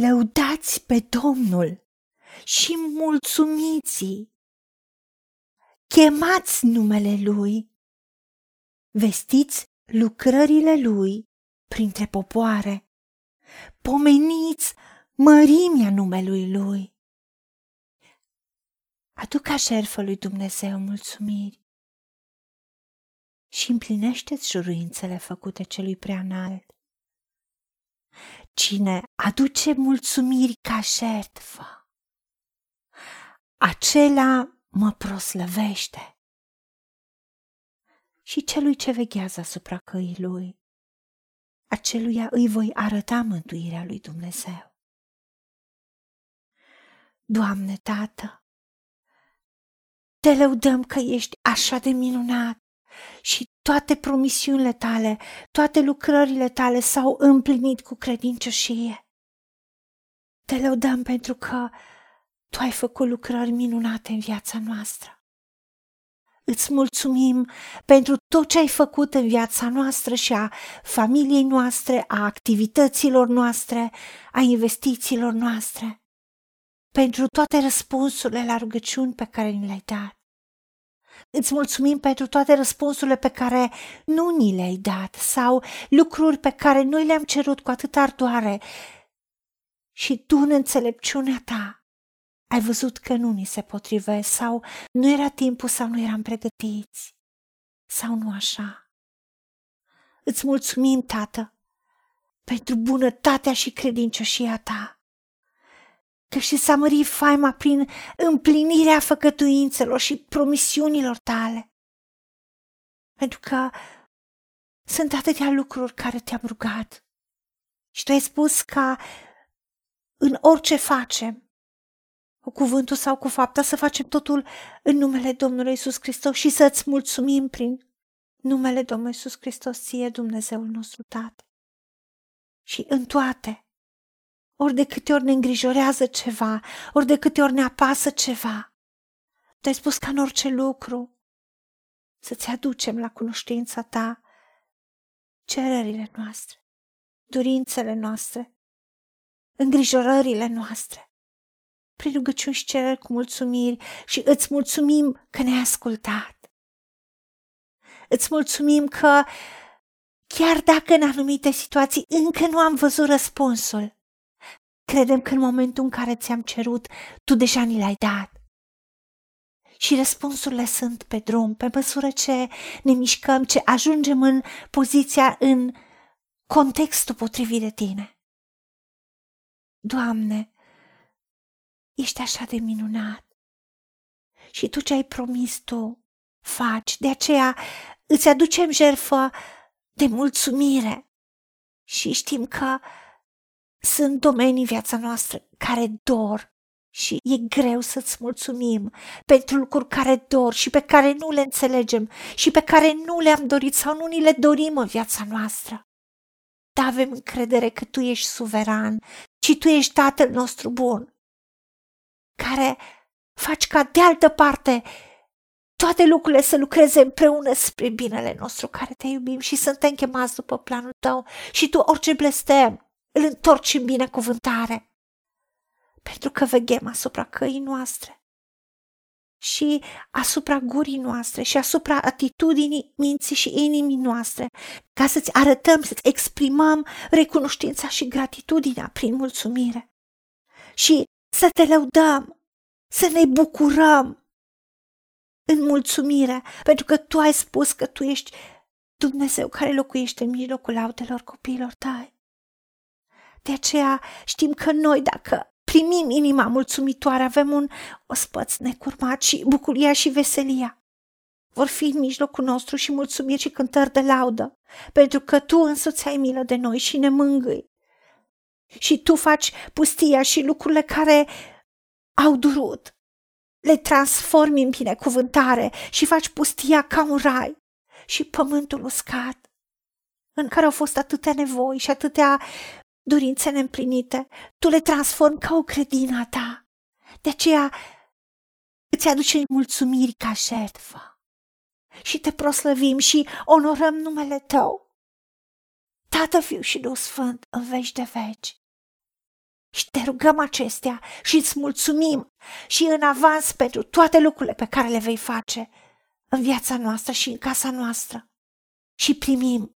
Lăudați pe Domnul și mulțumiți Chemați numele Lui, vestiți lucrările Lui printre popoare, pomeniți mărimea numelui Lui. Aduc ca șerfă lui Dumnezeu mulțumiri și împlinește-ți juruințele făcute celui prea înalt. Cine aduce mulțumiri ca șertfă, acela mă proslăvește. Și celui ce veghează asupra căii lui, aceluia îi voi arăta mântuirea lui Dumnezeu. Doamne, Tată, te lăudăm că ești așa de minunat și toate promisiunile tale, toate lucrările tale s-au împlinit cu credincioșie. Te lăudăm pentru că tu ai făcut lucrări minunate în viața noastră. Îți mulțumim pentru tot ce ai făcut în viața noastră și a familiei noastre, a activităților noastre, a investițiilor noastre, pentru toate răspunsurile la rugăciuni pe care ni le-ai dat. Îți mulțumim pentru toate răspunsurile pe care nu ni le-ai dat sau lucruri pe care noi le-am cerut cu atât ardoare și tu în înțelepciunea ta ai văzut că nu ni se potrivesc sau nu era timpul sau nu eram pregătiți sau nu așa. Îți mulțumim, Tată, pentru bunătatea și credincioșia ta. Că și s-a mărit faima prin împlinirea făcătuințelor și promisiunilor tale. Pentru că sunt atâtea lucruri care te-am rugat și tu ai spus ca în orice facem cu cuvântul sau cu fapta, să facem totul în numele Domnului Isus Hristos și să-ți mulțumim prin numele Domnului Isus Hristos, ție Dumnezeul nostru Tată. Și în toate, ori de câte ori ne îngrijorează ceva, ori de câte ori ne apasă ceva, tu ai spus ca în orice lucru. Să-ți aducem la cunoștința ta cererile noastre, dorințele noastre, îngrijorările noastre. Prin rugăciuni și cereri cu mulțumiri și îți mulțumim că ne-ai ascultat. Îți mulțumim că chiar dacă în anumite situații încă nu am văzut răspunsul, credem că în momentul în care ți-am cerut, tu deja ni l-ai dat. Și răspunsurile sunt pe drum, pe măsură ce ne mișcăm, ce ajungem în poziția, în contextul potrivit de tine. Doamne, Ești așa de minunat. Și tu ce ai promis tu, faci. De aceea îți aducem jertfă de mulțumire. Și știm că sunt domenii viața noastră care dor și e greu să-ți mulțumim pentru lucruri care dor și pe care nu le înțelegem și pe care nu le-am dorit sau nu ni le dorim în viața noastră. Dar avem încredere că Tu ești suveran și Tu ești Tatăl nostru bun care faci ca de altă parte toate lucrurile să lucreze împreună spre binele nostru care te iubim și suntem chemați după planul tău și tu orice blestem îl întorci în binecuvântare pentru că veghem asupra căii noastre și asupra gurii noastre și asupra atitudinii minții și inimii noastre, ca să-ți arătăm, să-ți exprimăm recunoștința și gratitudinea prin mulțumire. Și să te lăudăm, să ne bucurăm în mulțumire, pentru că tu ai spus că tu ești Dumnezeu care locuiește în mijlocul laudelor copiilor tăi. De aceea știm că noi, dacă primim inima mulțumitoare, avem un ospăț necurmat și bucuria și veselia. Vor fi în mijlocul nostru și mulțumiri și cântări de laudă, pentru că Tu însuți ai milă de noi și ne mângâi și tu faci pustia și lucrurile care au durut. Le transformi în binecuvântare și faci pustia ca un rai și pământul uscat, în care au fost atâtea nevoi și atâtea dorințe neîmplinite, tu le transformi ca o credină ta. De aceea îți aducem mulțumiri ca șertfă și te proslăvim și onorăm numele tău. Tată, Fiu și Duh Sfânt în veci de veci. Și te rugăm acestea și îți mulțumim și în avans pentru toate lucrurile pe care le vei face în viața noastră și în casa noastră. Și primim